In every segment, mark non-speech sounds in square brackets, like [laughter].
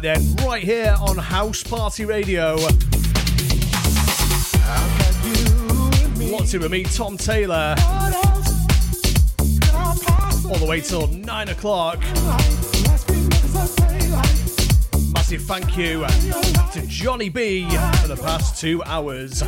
Then, right here on House Party Radio. What's it with me, Tom Taylor? All the way till 9 o'clock. Massive thank you to Johnny B for the past two hours.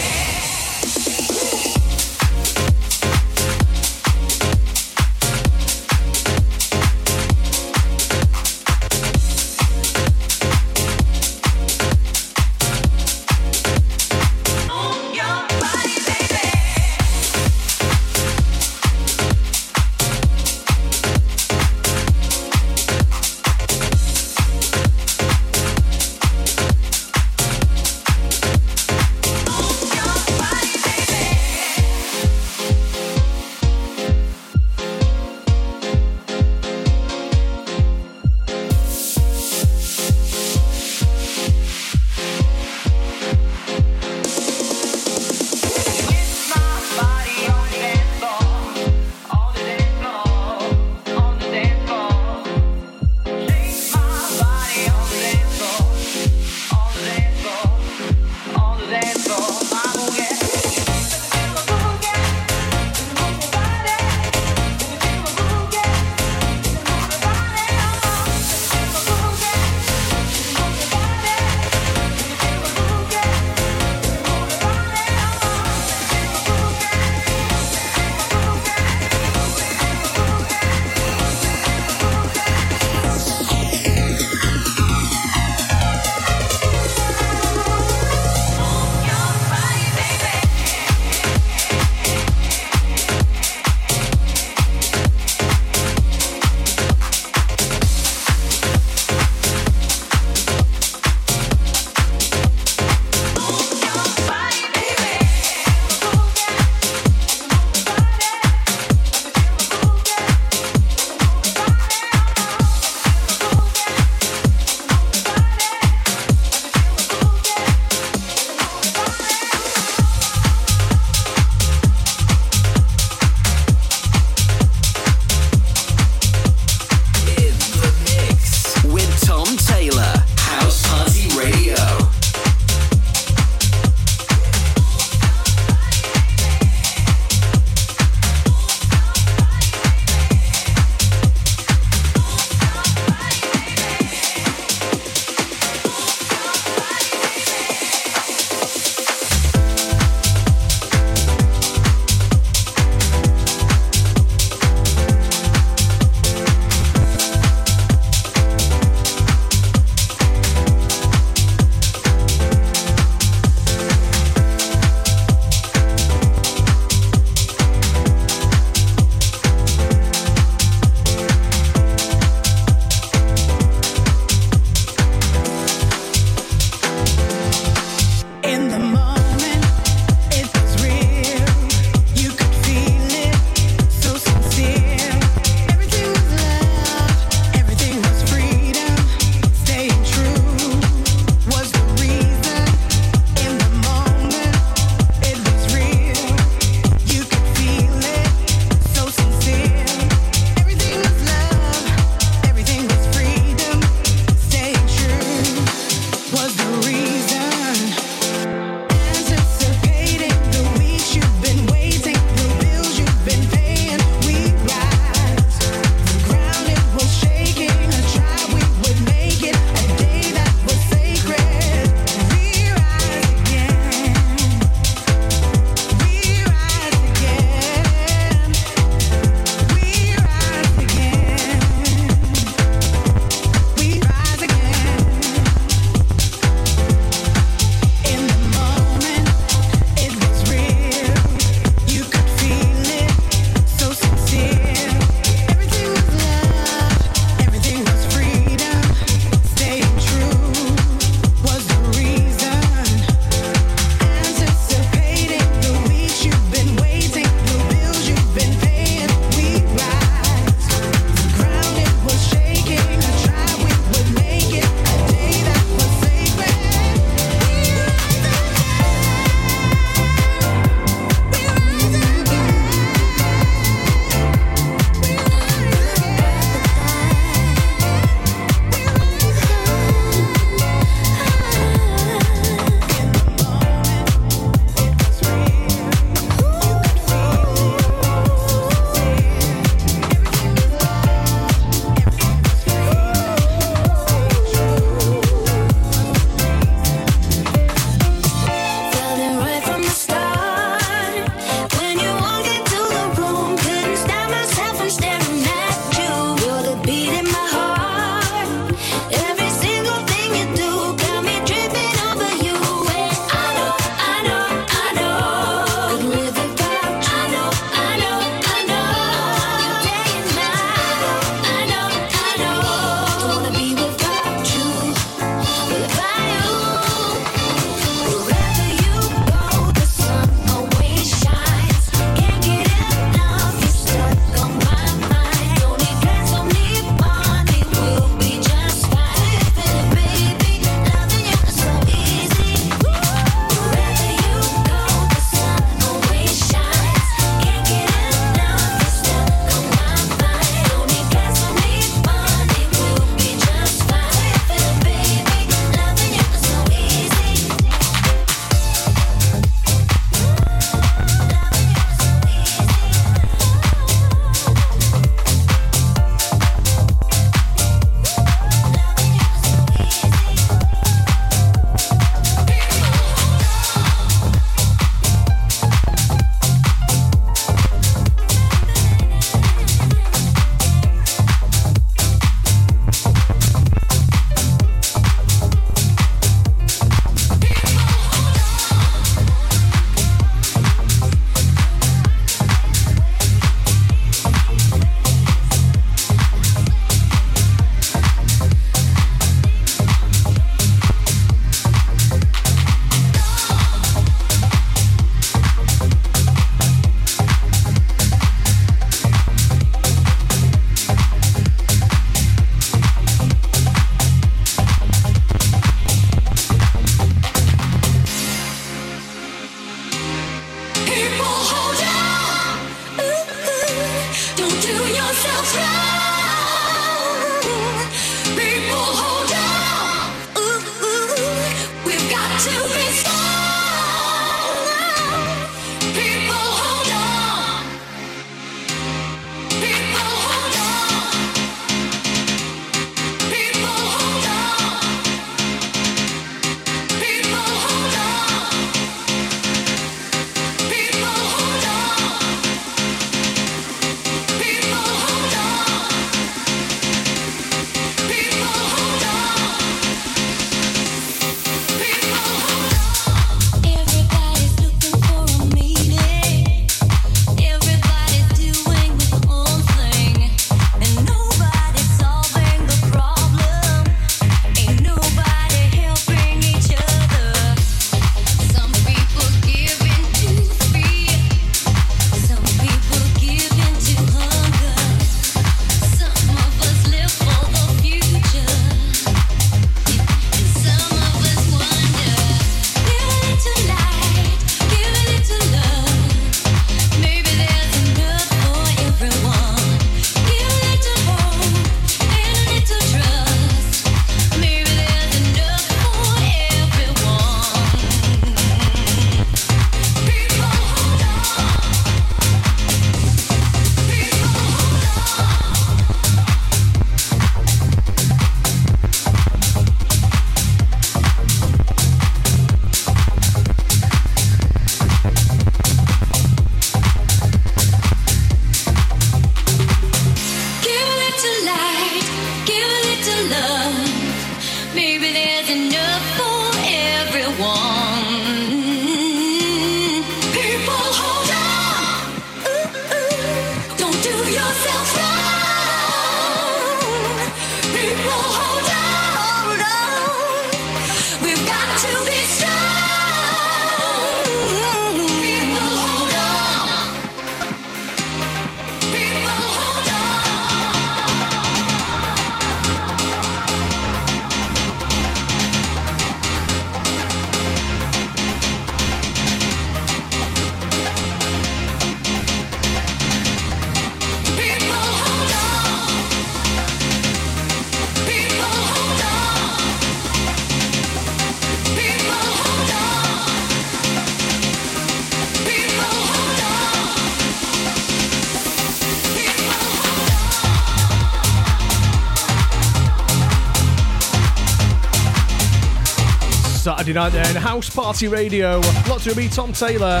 Night there in House Party Radio. Lots of me, Tom Taylor,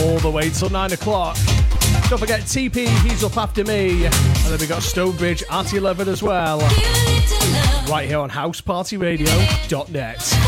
all the way till 9 o'clock. Don't forget TP, he's up after me. And then we got Stonebridge at 11 as well. Right here on housepartyradio.net.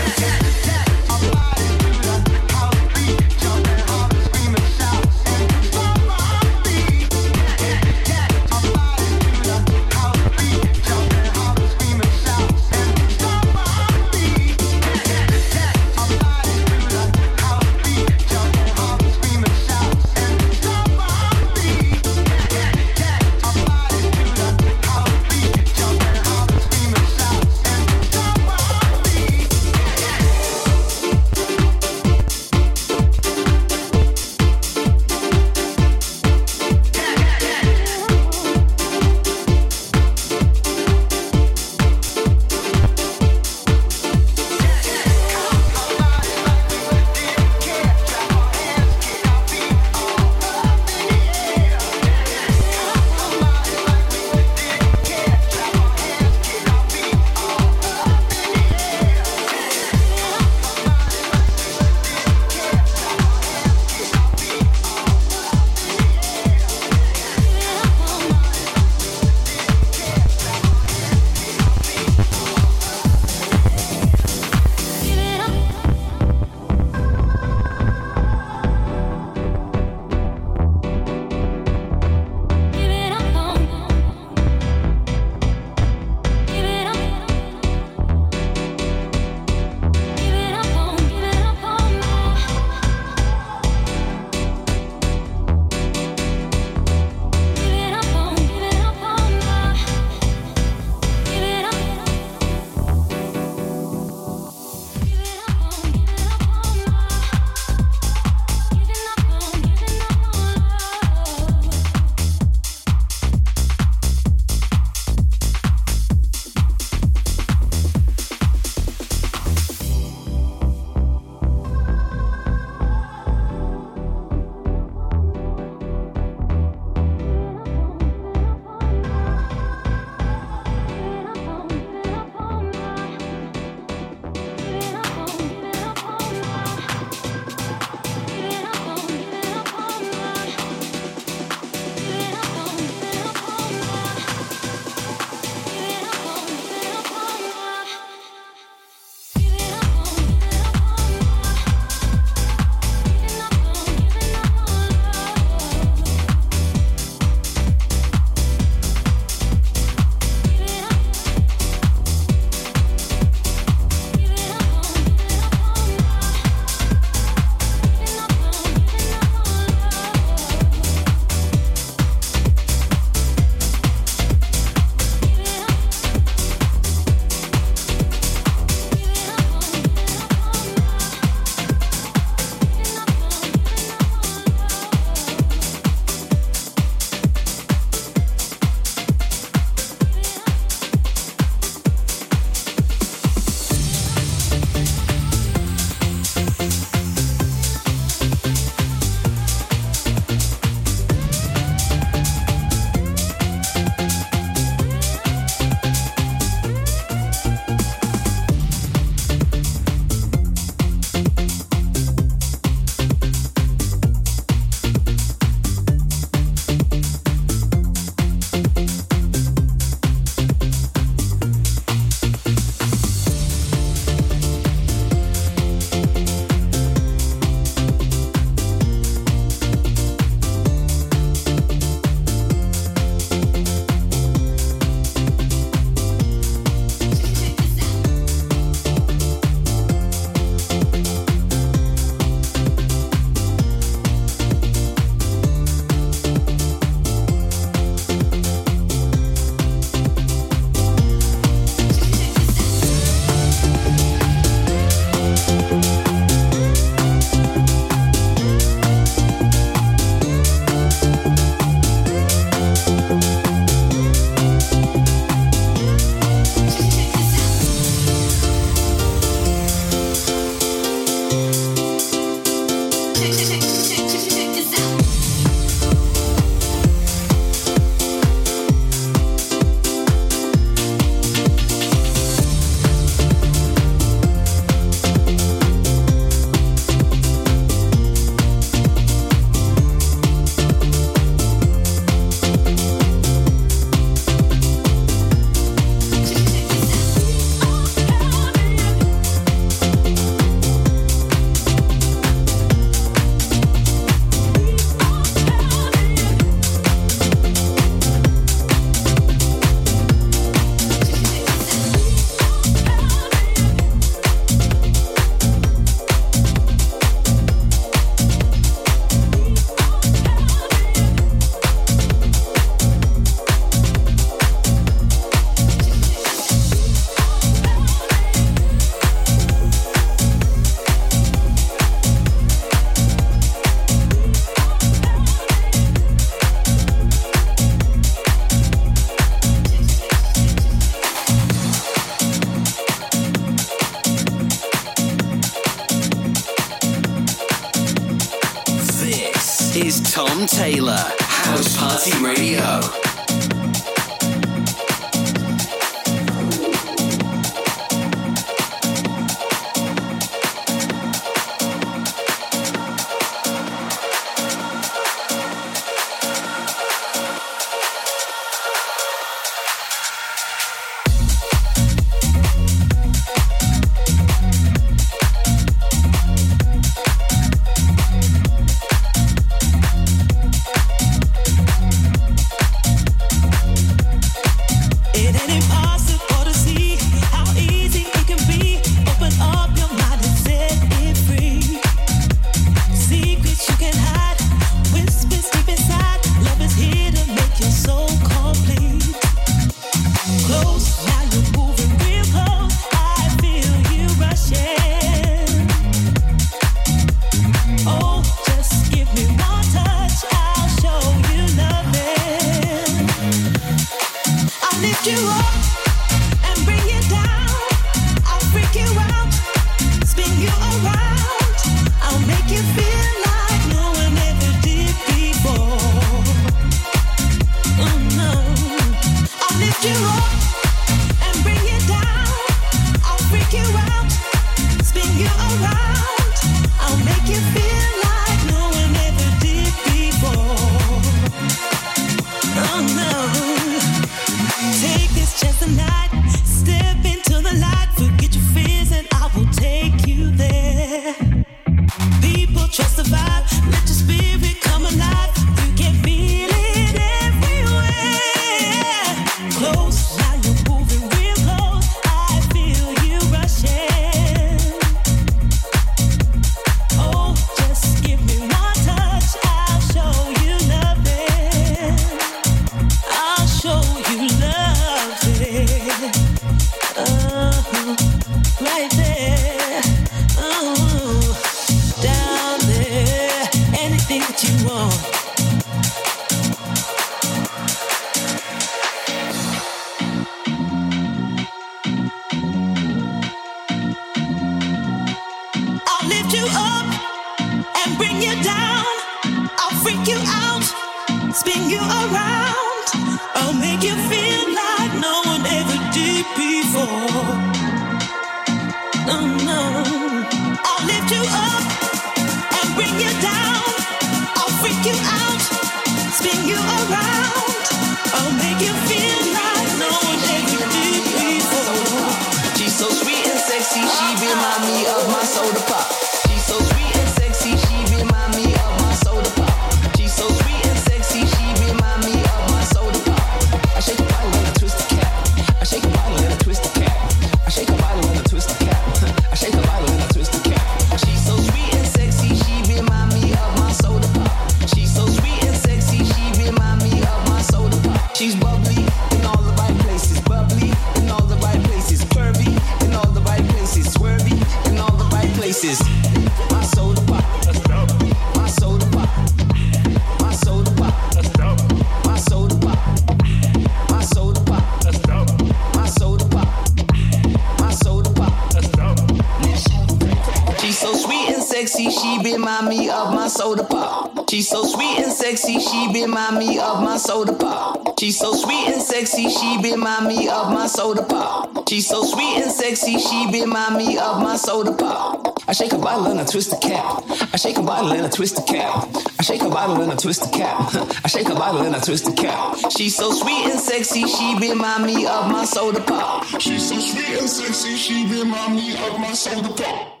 twist the cap. I shake her bottle and I twist the cap. [laughs] I shake her bottle and I twist the cap. She's so sweet and sexy, she remind me of my soda pop. She's so sweet and sexy, she remind me of my soda pop.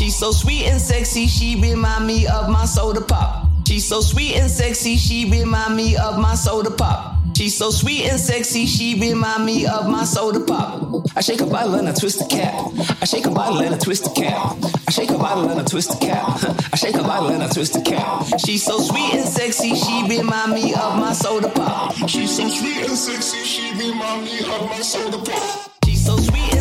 She's so sweet and sexy, she remind me of my soda pop. She's so sweet and sexy, she remind me of my soda pop. She's so sweet and sexy, she remind me of my soda pop. I shake a bottle and I twist the cap. I shake a bottle and I twist the cap. I shake a bottle and I twist the cap. [laughs] I shake a bottle and I twist the cap. She's so sweet and sexy, she remind me of my soda pop. She's so sweet and sexy, she remind me of my soda pop. She's so sweet and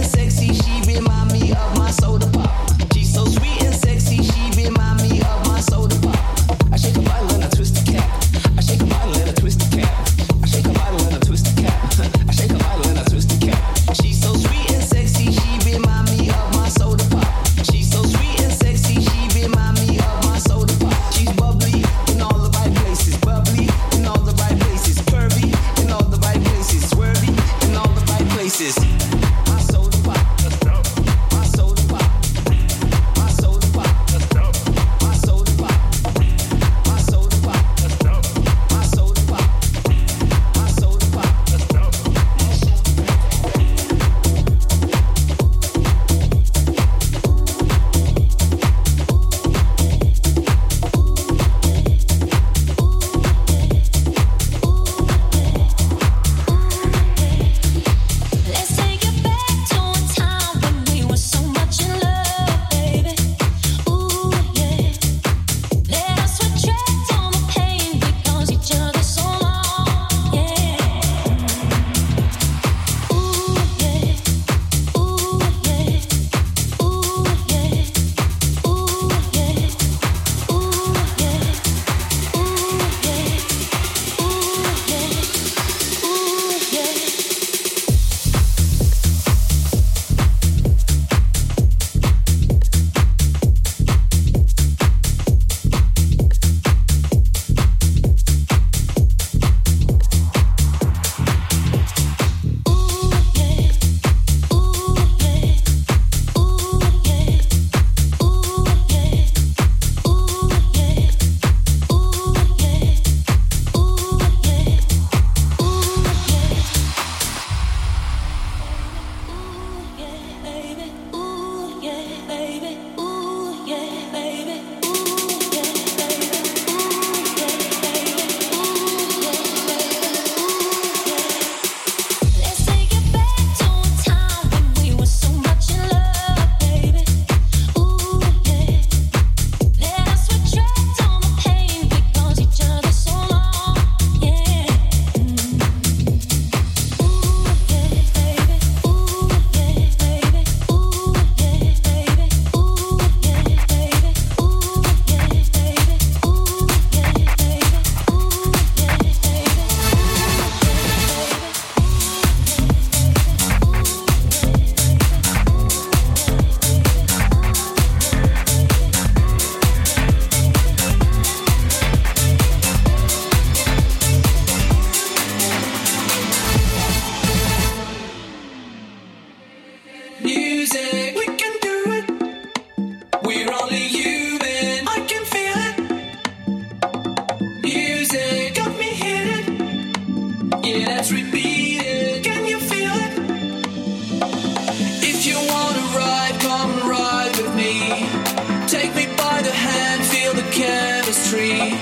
Take me by the hand, feel the chemistry.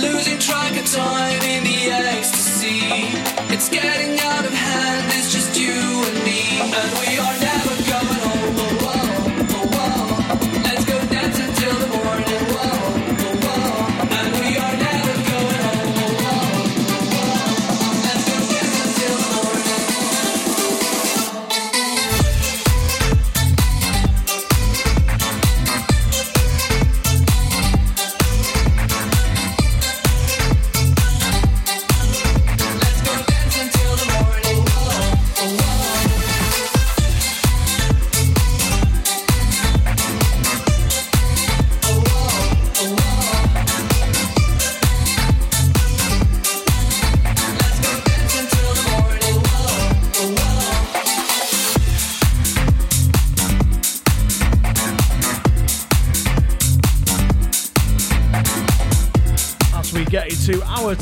Losing track of time in the ecstasy. It's getting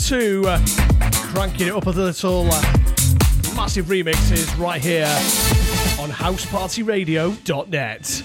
two, uh, cranking it up a little. Uh, massive remixes right here on housepartyradio.net.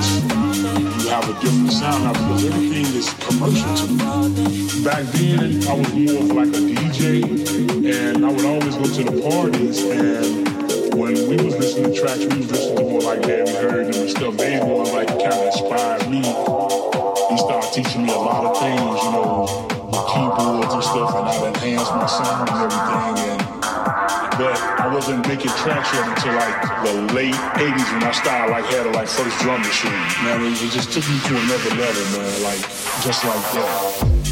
You have a different sound now because everything is commercial to me. Back then, I was more of like a DJ, and I would always go to the parties. And when we was listening to tracks, we was listening to more like that. We Heard and stuff. They more like kind of inspired me. He started teaching me a lot of things, you know, the keyboards and stuff, and how to enhance my sound and everything. And but I wasn't making tracks until like the late 80s when I started like had a like first drum machine. Man, it just took me to another level, man. Like just like that.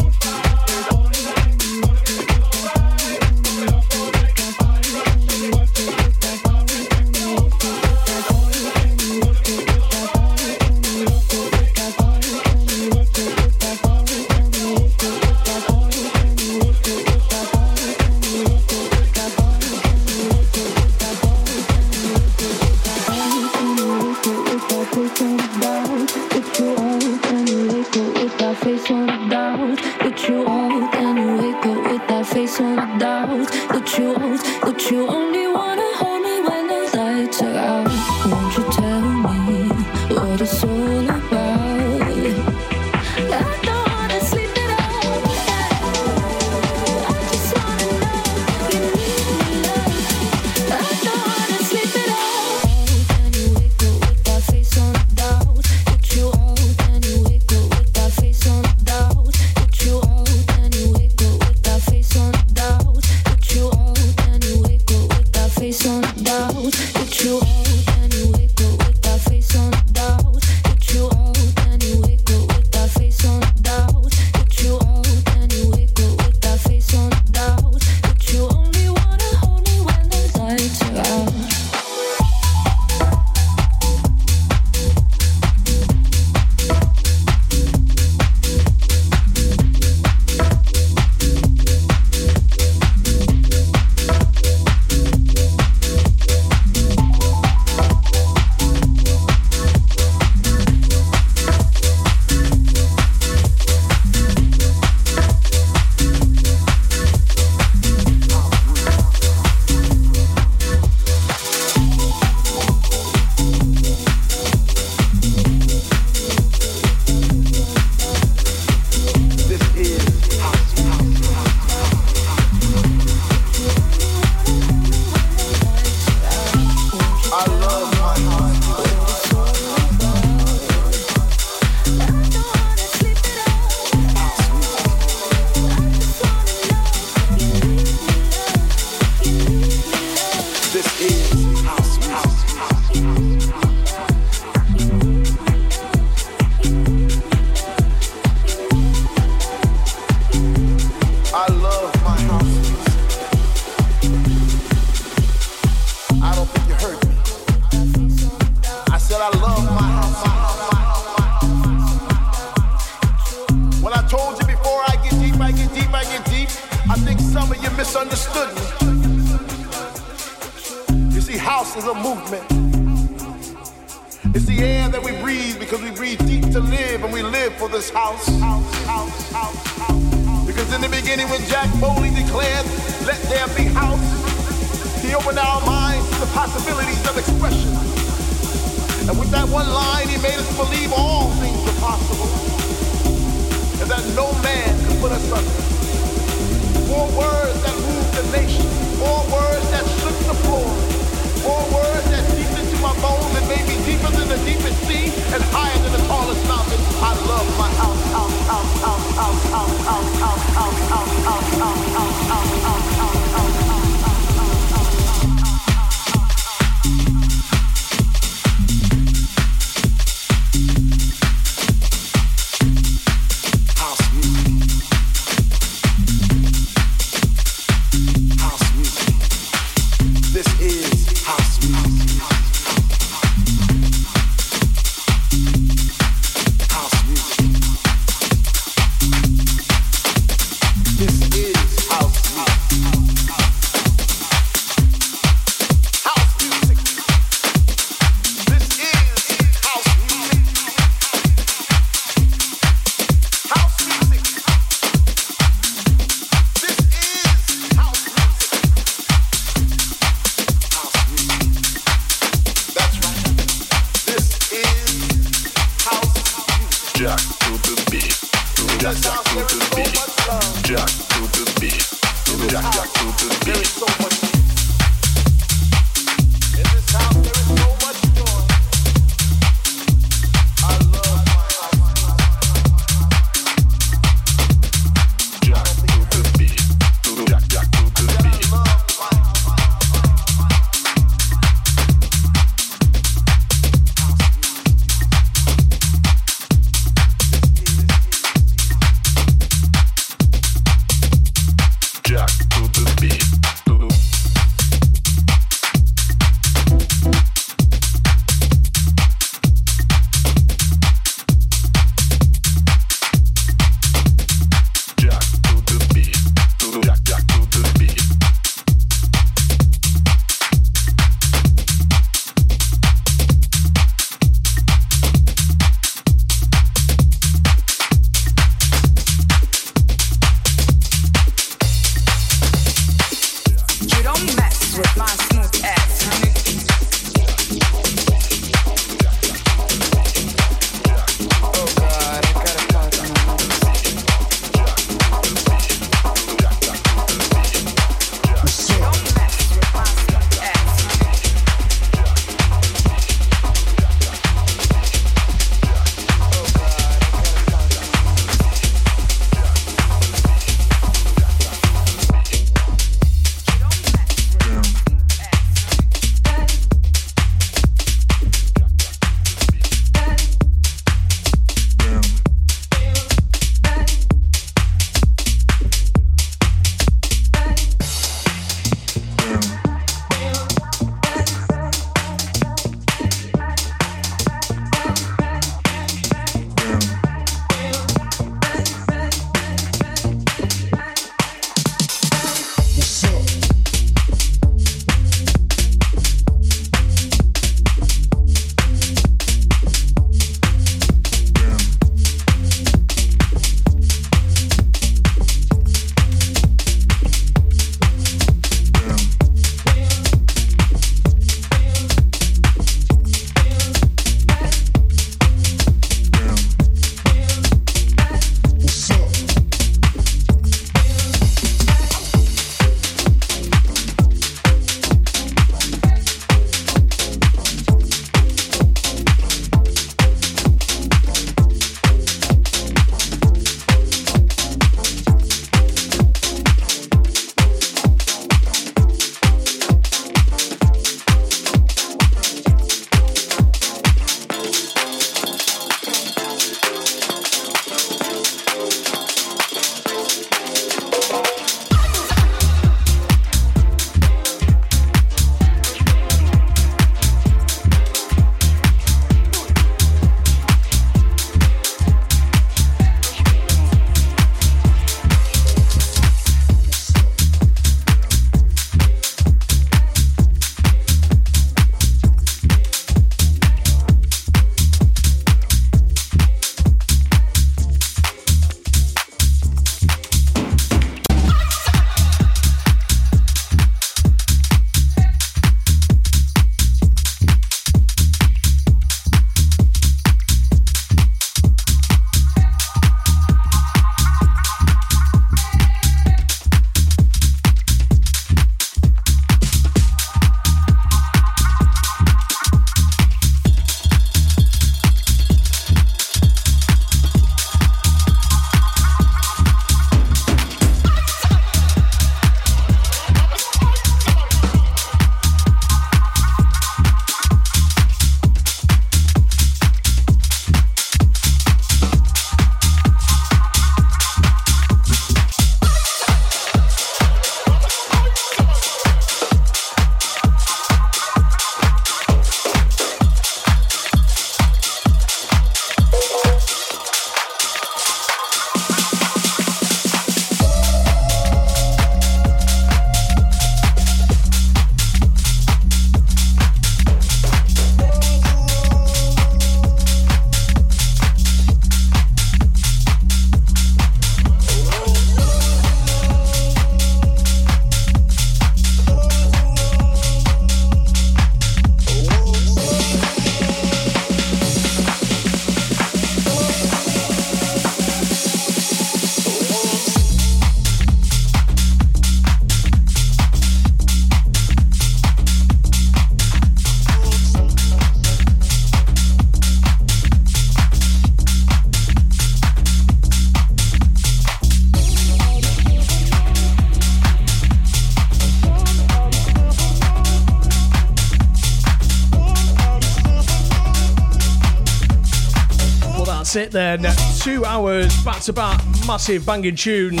Then. Two hours back to back, massive banging tunes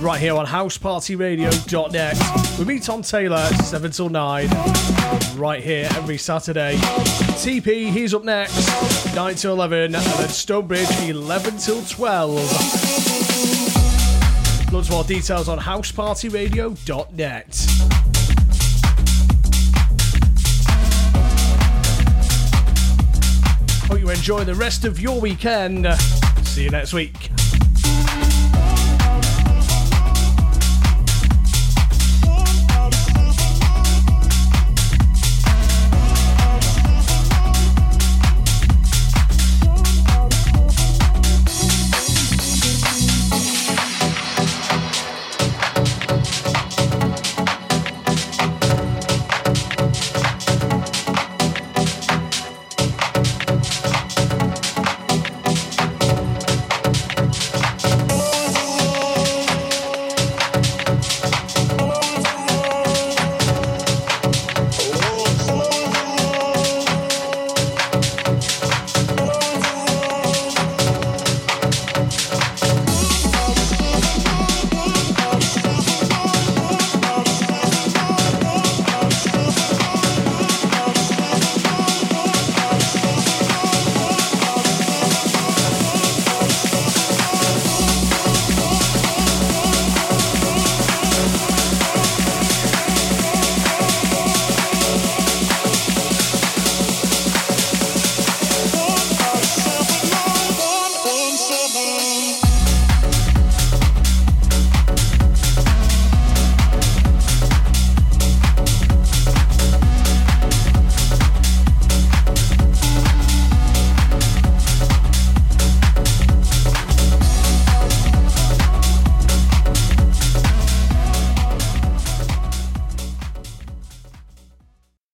right here on housepartyradio.net. With me, Tom Taylor, 7 till 9, right here every Saturday. TP, he's up next, 9 till 11, and then Stonebridge, 11 till 12. Loads more details on housepartyradio.net. enjoy the rest of your weekend. See you next week.